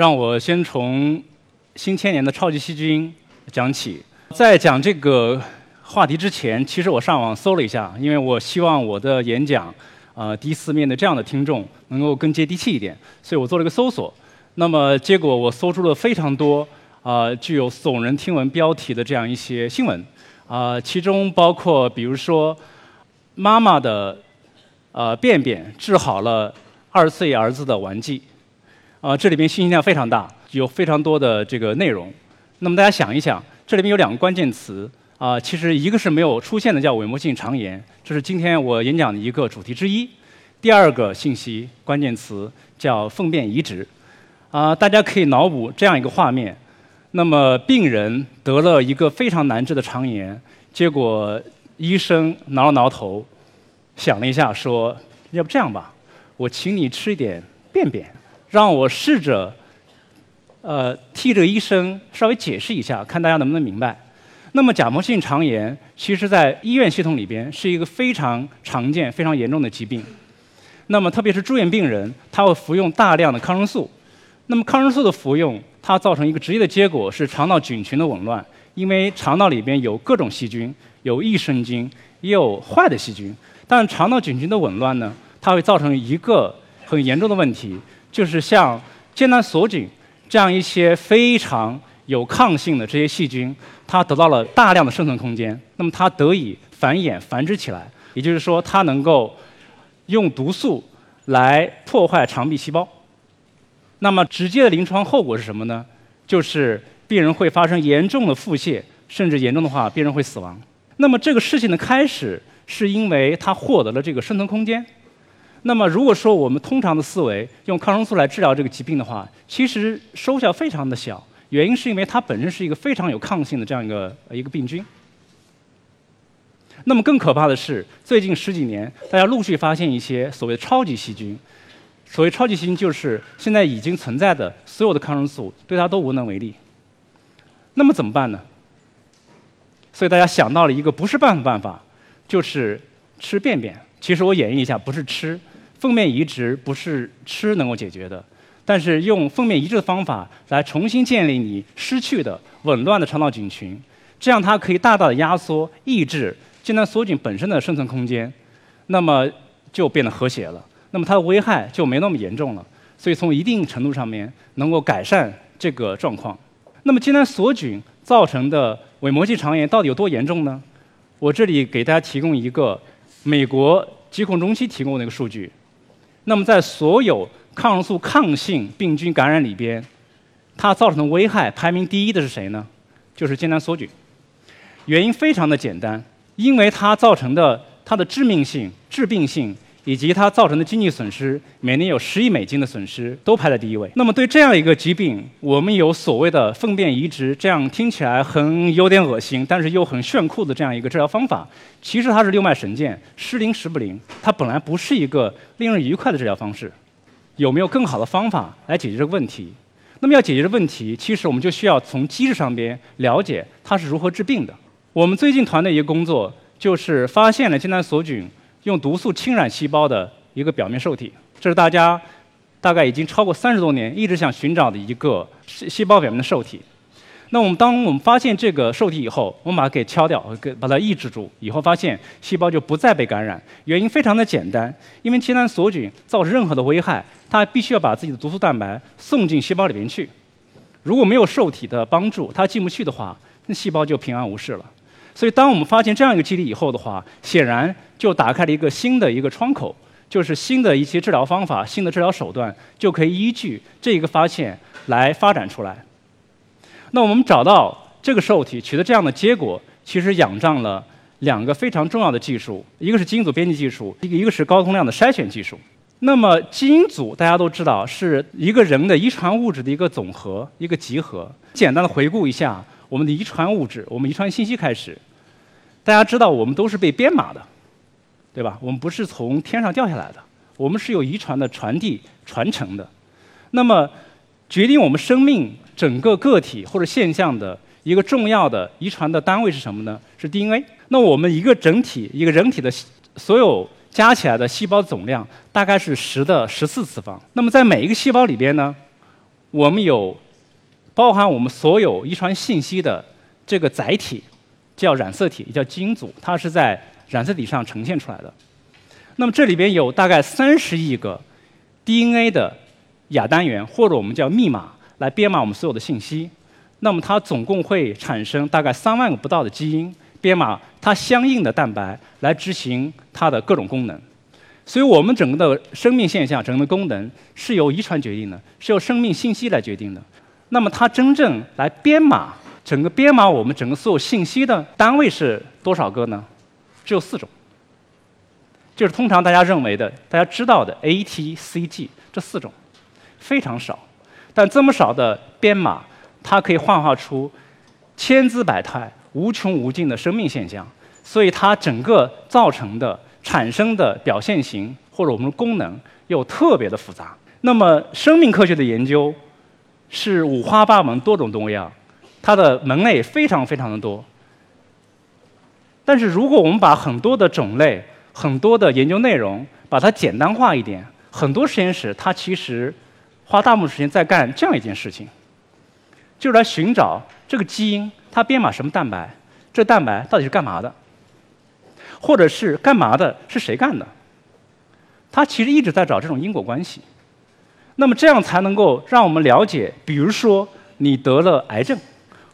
让我先从新千年的超级细菌讲起。在讲这个话题之前，其实我上网搜了一下，因为我希望我的演讲，呃，第一次面对这样的听众能够更接地气一点，所以我做了个搜索。那么结果我搜出了非常多啊具有耸人听闻标题的这样一些新闻，啊，其中包括比如说妈妈的呃便便治好了二岁儿子的顽疾。啊，这里边信息量非常大，有非常多的这个内容。那么大家想一想，这里面有两个关键词啊，其实一个是没有出现的，叫伪膜性肠炎，这是今天我演讲的一个主题之一。第二个信息关键词叫粪便移植。啊，大家可以脑补这样一个画面：那么病人得了一个非常难治的肠炎，结果医生挠了挠头，想了一下，说：“要不这样吧，我请你吃一点便便。”让我试着，呃，替这个医生稍微解释一下，看大家能不能明白。那么，假膜性肠炎其实在医院系统里边是一个非常常见、非常严重的疾病。那么，特别是住院病人，他会服用大量的抗生素。那么，抗生素的服用，它造成一个直接的结果是肠道菌群的紊乱，因为肠道里边有各种细菌，有益生菌，也有坏的细菌。但肠道菌群的紊乱呢，它会造成一个很严重的问题。就是像艰难锁菌这样一些非常有抗性的这些细菌，它得到了大量的生存空间，那么它得以繁衍繁殖起来。也就是说，它能够用毒素来破坏肠壁细胞。那么直接的临床后果是什么呢？就是病人会发生严重的腹泻，甚至严重的话，病人会死亡。那么这个事情的开始是因为它获得了这个生存空间。那么，如果说我们通常的思维用抗生素来治疗这个疾病的话，其实收效非常的小。原因是因为它本身是一个非常有抗性的这样一个一个病菌。那么更可怕的是，最近十几年，大家陆续发现一些所谓的超级细菌。所谓超级细菌，就是现在已经存在的所有的抗生素对它都无能为力。那么怎么办呢？所以大家想到了一个不是办法办法，就是吃便便。其实我演绎一下，不是吃。粪便移植不是吃能够解决的，但是用粪便移植的方法来重新建立你失去的紊乱的肠道菌群，这样它可以大大的压缩、抑制艰难梭菌本身的生存空间，那么就变得和谐了，那么它的危害就没那么严重了，所以从一定程度上面能够改善这个状况。那么艰难梭菌造成的伪膜性肠炎到底有多严重呢？我这里给大家提供一个美国疾控中心提供的一个数据。那么，在所有抗生素抗性病菌感染里边，它造成的危害排名第一的是谁呢？就是艰难梭菌。原因非常的简单，因为它造成的它的致命性、致病性。以及它造成的经济损失，每年有十亿美金的损失，都排在第一位。那么对这样一个疾病，我们有所谓的粪便移植，这样听起来很有点恶心，但是又很炫酷的这样一个治疗方法，其实它是六脉神剑，时灵时不灵。它本来不是一个令人愉快的治疗方式。有没有更好的方法来解决这个问题？那么要解决的问题，其实我们就需要从机制上边了解它是如何治病的。我们最近团队一个工作，就是发现了艰难梭菌。用毒素侵染细胞的一个表面受体，这是大家大概已经超过三十多年一直想寻找的一个细细胞表面的受体。那我们当我们发现这个受体以后，我们把它给敲掉，给把它抑制住，以后发现细胞就不再被感染。原因非常的简单，因为艰难梭菌造成任何的危害，它必须要把自己的毒素蛋白送进细胞里面去。如果没有受体的帮助，它进不去的话，那细胞就平安无事了。所以，当我们发现这样一个机理以后的话，显然就打开了一个新的一个窗口，就是新的一些治疗方法、新的治疗手段就可以依据这一个发现来发展出来。那我们找到这个受体，取得这样的结果，其实仰仗了两个非常重要的技术：一个是基因组编辑技术，一个一个是高通量的筛选技术。那么，基因组大家都知道是一个人的遗传物质的一个总和、一个集合。简单的回顾一下。我们的遗传物质，我们遗传信息开始，大家知道我们都是被编码的，对吧？我们不是从天上掉下来的，我们是有遗传的传递传承的。那么，决定我们生命整个个体或者现象的一个重要的遗传的单位是什么呢？是 DNA。那我们一个整体一个人体的所有加起来的细胞总量大概是十的十四次方。那么在每一个细胞里边呢，我们有包含我们所有遗传信息的这个载体，叫染色体，也叫基因组，它是在染色体上呈现出来的。那么这里边有大概三十亿个 DNA 的亚单元，或者我们叫密码，来编码我们所有的信息。那么它总共会产生大概三万个不到的基因，编码它相应的蛋白，来执行它的各种功能。所以我们整个的生命现象、整个的功能是由遗传决定的，是由生命信息来决定的。那么它真正来编码整个编码我们整个所有信息的单位是多少个呢？只有四种，就是通常大家认为的、大家知道的 A、T、C、G 这四种，非常少。但这么少的编码，它可以幻化出千姿百态、无穷无尽的生命现象。所以它整个造成的。产生的表现型或者我们功能又特别的复杂。那么生命科学的研究是五花八门、多种多样，它的门类非常非常的多。但是如果我们把很多的种类、很多的研究内容把它简单化一点，很多实验室它其实花大部分时间在干这样一件事情，就是来寻找这个基因它编码什么蛋白，这蛋白到底是干嘛的。或者是干嘛的？是谁干的？他其实一直在找这种因果关系。那么这样才能够让我们了解，比如说你得了癌症，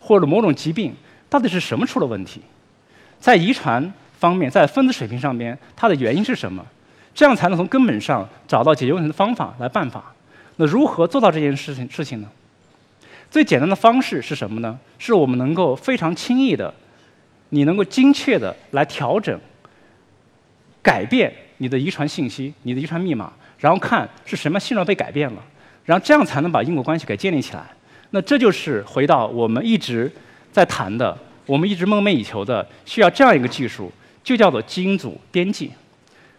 或者某种疾病，到底是什么出了问题？在遗传方面，在分子水平上面，它的原因是什么？这样才能从根本上找到解决问题的方法来办法。那如何做到这件事情事情呢？最简单的方式是什么呢？是我们能够非常轻易的，你能够精确的来调整。改变你的遗传信息，你的遗传密码，然后看是什么信号被改变了，然后这样才能把因果关系给建立起来。那这就是回到我们一直在谈的，我们一直梦寐以求的，需要这样一个技术，就叫做基因组编辑。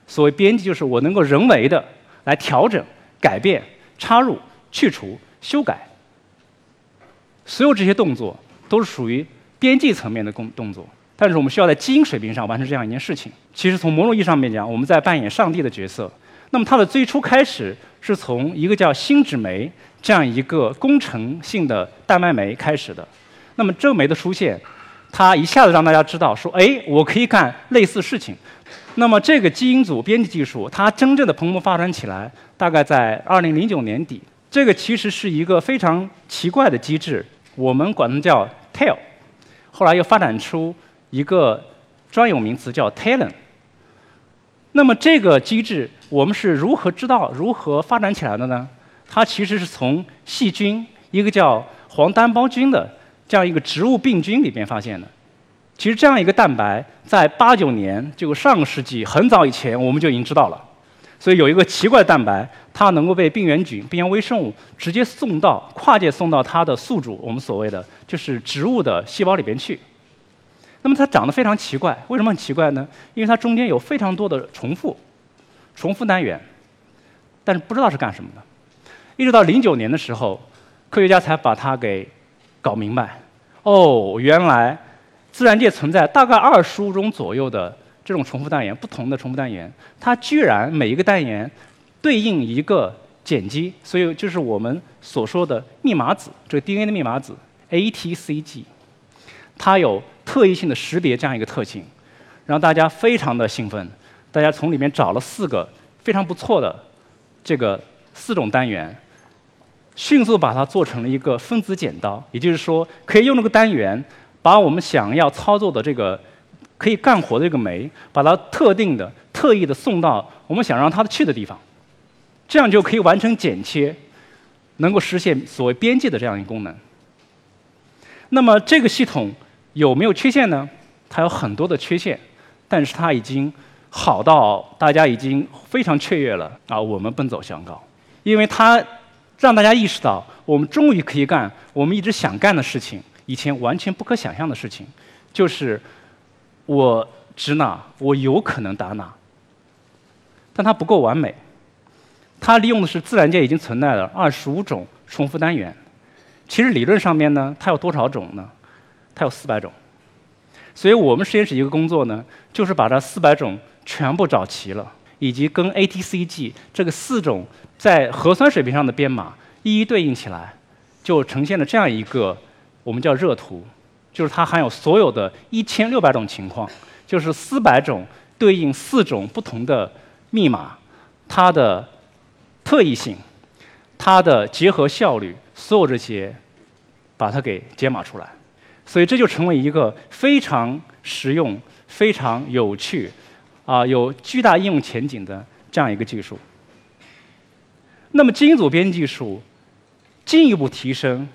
所谓编辑，就是我能够人为的来调整、改变、插入、去除、修改，所有这些动作都是属于编辑层面的工动作。但是我们需要在基因水平上完成这样一件事情。其实从某种意义上面讲，我们在扮演上帝的角色。那么它的最初开始是从一个叫心脂酶这样一个工程性的蛋白酶开始的。那么这个酶的出现，它一下子让大家知道说，哎，我可以干类似事情。那么这个基因组编辑技术，它真正的蓬勃发展起来，大概在2009年底。这个其实是一个非常奇怪的机制，我们管它叫 TAIL。后来又发展出。一个专有名词叫 talent。那么这个机制我们是如何知道、如何发展起来的呢？它其实是从细菌，一个叫黄单胞菌的这样一个植物病菌里边发现的。其实这样一个蛋白，在八九年，就上个世纪很早以前，我们就已经知道了。所以有一个奇怪的蛋白，它能够被病原菌、病原微生物直接送到跨界送到它的宿主，我们所谓的就是植物的细胞里边去。那么它长得非常奇怪，为什么很奇怪呢？因为它中间有非常多的重复，重复单元，但是不知道是干什么的。一直到零九年的时候，科学家才把它给搞明白。哦，原来自然界存在大概二十五种左右的这种重复单元，不同的重复单元，它居然每一个单元对应一个碱基，所以就是我们所说的密码子，这个 DNA 的密码子 ATCG，它有。特异性的识别这样一个特性，让大家非常的兴奋。大家从里面找了四个非常不错的这个四种单元，迅速把它做成了一个分子剪刀。也就是说，可以用这个单元把我们想要操作的这个可以干活的这个酶，把它特定的、特意的送到我们想让它去的地方，这样就可以完成剪切，能够实现所谓边界的这样一个功能。那么这个系统。有没有缺陷呢？它有很多的缺陷，但是它已经好到大家已经非常雀跃了啊！我们奔走相告，因为它让大家意识到，我们终于可以干我们一直想干的事情，以前完全不可想象的事情，就是我指哪，我有可能打哪，但它不够完美。它利用的是自然界已经存在的二十五种重复单元，其实理论上面呢，它有多少种呢？它有四百种，所以我们实验室一个工作呢，就是把这四百种全部找齐了，以及跟 ATCG 这个四种在核酸水平上的编码一一对应起来，就呈现了这样一个我们叫热图，就是它含有所有的一千六百种情况，就是四百种对应四种不同的密码，它的特异性、它的结合效率，所有这些把它给解码出来，所以这就成为一个非常实用、非常有趣。啊，有巨大应用前景的这样一个技术。那么基因组编辑技术进一步提升，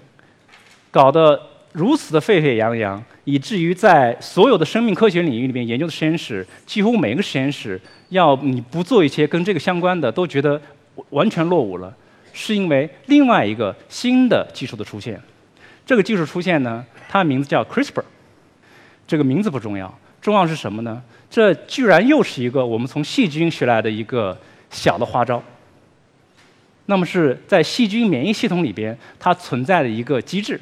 搞得如此的沸沸扬扬，以至于在所有的生命科学领域里面研究的实验室，几乎每个实验室要你不做一些跟这个相关的，都觉得完全落伍了。是因为另外一个新的技术的出现。这个技术出现呢，它的名字叫 CRISPR。这个名字不重要，重要是什么呢？这居然又是一个我们从细菌学来的一个小的花招。那么是在细菌免疫系统里边，它存在的一个机制。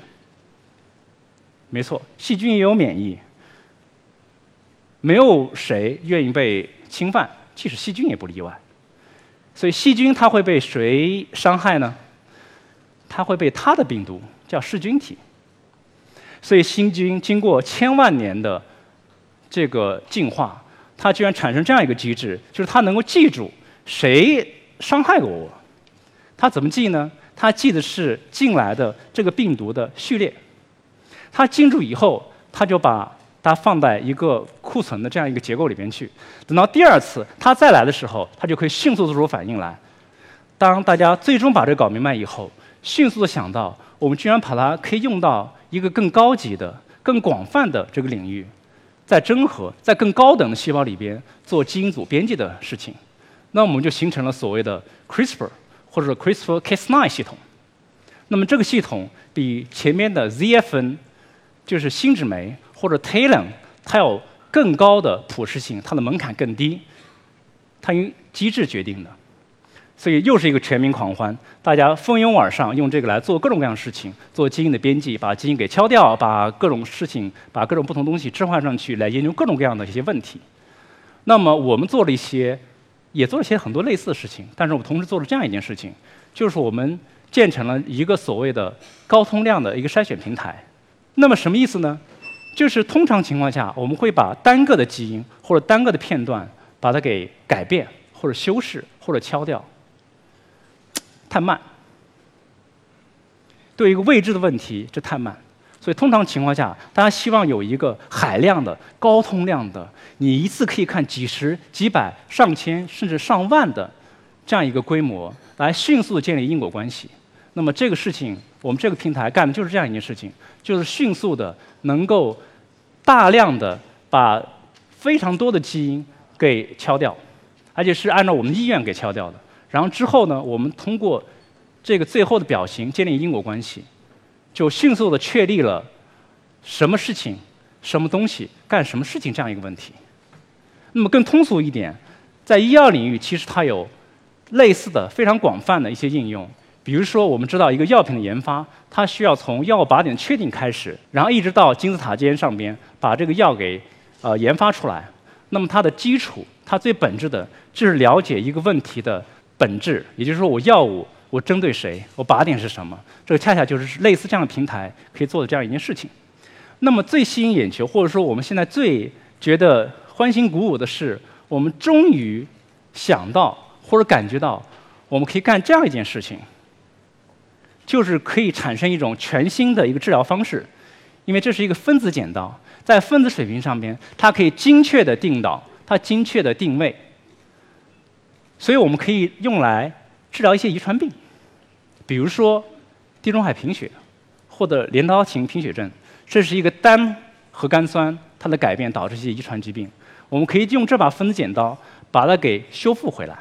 没错，细菌也有免疫，没有谁愿意被侵犯，即使细菌也不例外。所以细菌它会被谁伤害呢？它会被它的病毒，叫噬菌体。所以细菌经过千万年的。这个进化，它居然产生这样一个机制，就是它能够记住谁伤害过我。它怎么记呢？它记的是进来的这个病毒的序列。它记住以后，它就把它放在一个库存的这样一个结构里边去。等到第二次它再来的时候，它就可以迅速做出反应来。当大家最终把这个搞明白以后，迅速的想到，我们居然把它可以用到一个更高级的、更广泛的这个领域。在真核，在更高等的细胞里边做基因组编辑的事情，那我们就形成了所谓的 CRISPR 或者 CRISPR-Cas9 系统。那么这个系统比前面的 ZFN，就是新指酶或者 TALEN，它有更高的普适性，它的门槛更低，它由机制决定的。所以又是一个全民狂欢，大家蜂拥而上，用这个来做各种各样的事情，做基因的编辑，把基因给敲掉，把各种事情，把各种不同东西置换上去，来研究各种各样的一些问题。那么我们做了一些，也做了一些很多类似的事情，但是我们同时做了这样一件事情，就是我们建成了一个所谓的高通量的一个筛选平台。那么什么意思呢？就是通常情况下，我们会把单个的基因或者单个的片段，把它给改变或者修饰或者敲掉。太慢，对一个未知的问题，这太慢。所以通常情况下，大家希望有一个海量的、高通量的，你一次可以看几十、几百、上千甚至上万的这样一个规模，来迅速的建立因果关系。那么这个事情，我们这个平台干的就是这样一件事情，就是迅速的能够大量的把非常多的基因给敲掉，而且是按照我们意愿给敲掉的。然后之后呢，我们通过这个最后的表型建立因果关系，就迅速的确立了什么事情、什么东西干什么事情这样一个问题。那么更通俗一点，在医药领域，其实它有类似的非常广泛的一些应用。比如说，我们知道一个药品的研发，它需要从药物靶点确定开始，然后一直到金字塔尖上边把这个药给呃研发出来。那么它的基础，它最本质的就是了解一个问题的。本质，也就是说，我药物我针对谁，我靶点是什么？这个恰恰就是类似这样的平台可以做的这样一件事情。那么最吸引眼球，或者说我们现在最觉得欢欣鼓舞的是，我们终于想到或者感觉到，我们可以干这样一件事情，就是可以产生一种全新的一个治疗方式，因为这是一个分子剪刀，在分子水平上边，它可以精确的定导，它精确的定位。所以我们可以用来治疗一些遗传病，比如说地中海贫血或者镰刀型贫血症，这是一个单核苷酸它的改变导致一些遗传疾病。我们可以用这把分子剪刀把它给修复回来。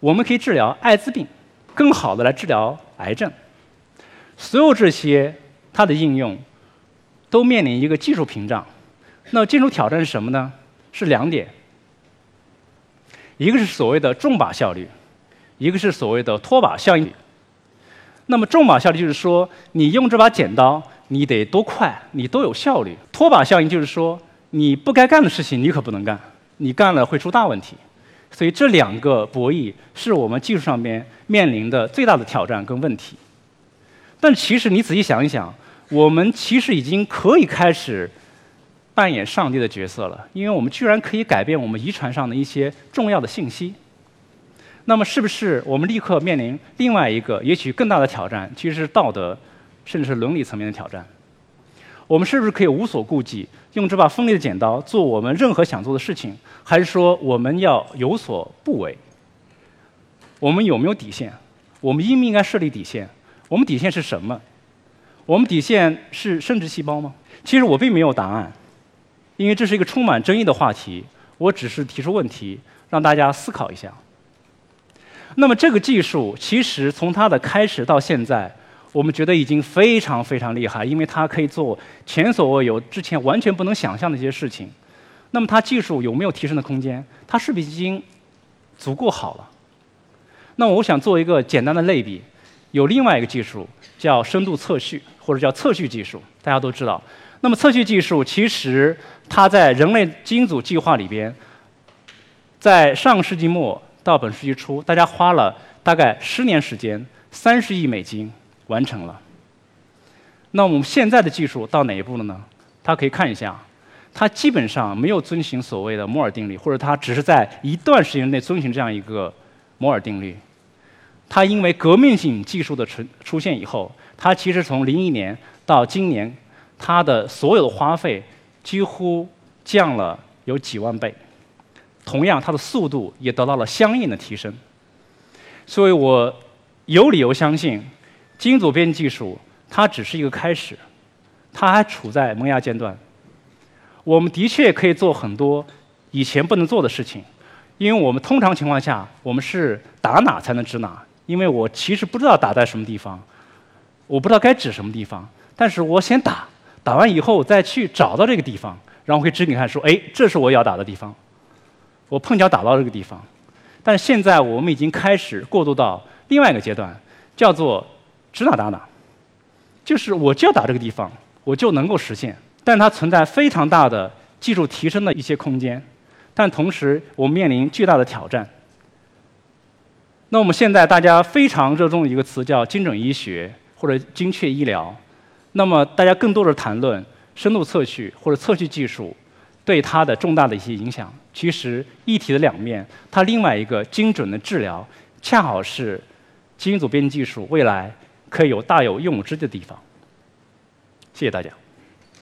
我们可以治疗艾滋病，更好的来治疗癌症。所有这些它的应用都面临一个技术屏障。那技术挑战是什么呢？是两点。一个是所谓的重靶效率，一个是所谓的拖把效应。那么重靶效率就是说，你用这把剪刀，你得多快，你都有效率。拖把效应就是说，你不该干的事情你可不能干，你干了会出大问题。所以这两个博弈是我们技术上面面临的最大的挑战跟问题。但其实你仔细想一想，我们其实已经可以开始扮演上帝的角色了，因为我们居然可以改变我们遗传上的一些重要的信息。那么，是不是我们立刻面临另外一个也许更大的挑战？其实是道德，甚至是伦理层面的挑战。我们是不是可以无所顾忌，用这把锋利的剪刀做我们任何想做的事情？还是说我们要有所不为？我们有没有底线？我们应不应该设立底线？我们底线是什么？我们底线是生殖细胞吗？其实我并没有答案，因为这是一个充满争议的话题。我只是提出问题，让大家思考一下。那么这个技术其实从它的开始到现在，我们觉得已经非常非常厉害，因为它可以做前所未有、之前完全不能想象的一些事情。那么它技术有没有提升的空间？它是不是已经足够好了？那我想做一个简单的类比，有另外一个技术叫深度测序，或者叫测序技术，大家都知道。那么测序技术其实它在人类基因组计划里边，在上个世纪末。到本世纪初，大家花了大概十年时间，三十亿美金完成了。那我们现在的技术到哪一步了呢？大家可以看一下，它基本上没有遵循所谓的摩尔定律，或者它只是在一段时间内遵循这样一个摩尔定律。它因为革命性技术的出出现以后，它其实从零一年到今年，它的所有的花费几乎降了有几万倍。同样，它的速度也得到了相应的提升。所以我有理由相信，基因组编辑技术它只是一个开始，它还处在萌芽阶段。我们的确可以做很多以前不能做的事情，因为我们通常情况下，我们是打哪才能指哪。因为我其实不知道打在什么地方，我不知道该指什么地方，但是我先打，打完以后再去找到这个地方，然后会指给你看，说：“哎，这是我要打的地方。”我碰巧打到这个地方，但是现在我们已经开始过渡到另外一个阶段，叫做指哪打哪，就是我就要打这个地方，我就能够实现。但它存在非常大的技术提升的一些空间，但同时我们面临巨大的挑战。那我们现在大家非常热衷的一个词叫精准医学或者精确医疗，那么大家更多的谈论深度测序或者测序技术。对它的重大的一些影响，其实一体的两面。它另外一个精准的治疗，恰好是基因组编辑技术未来可以有大有用之的地方。谢谢大家。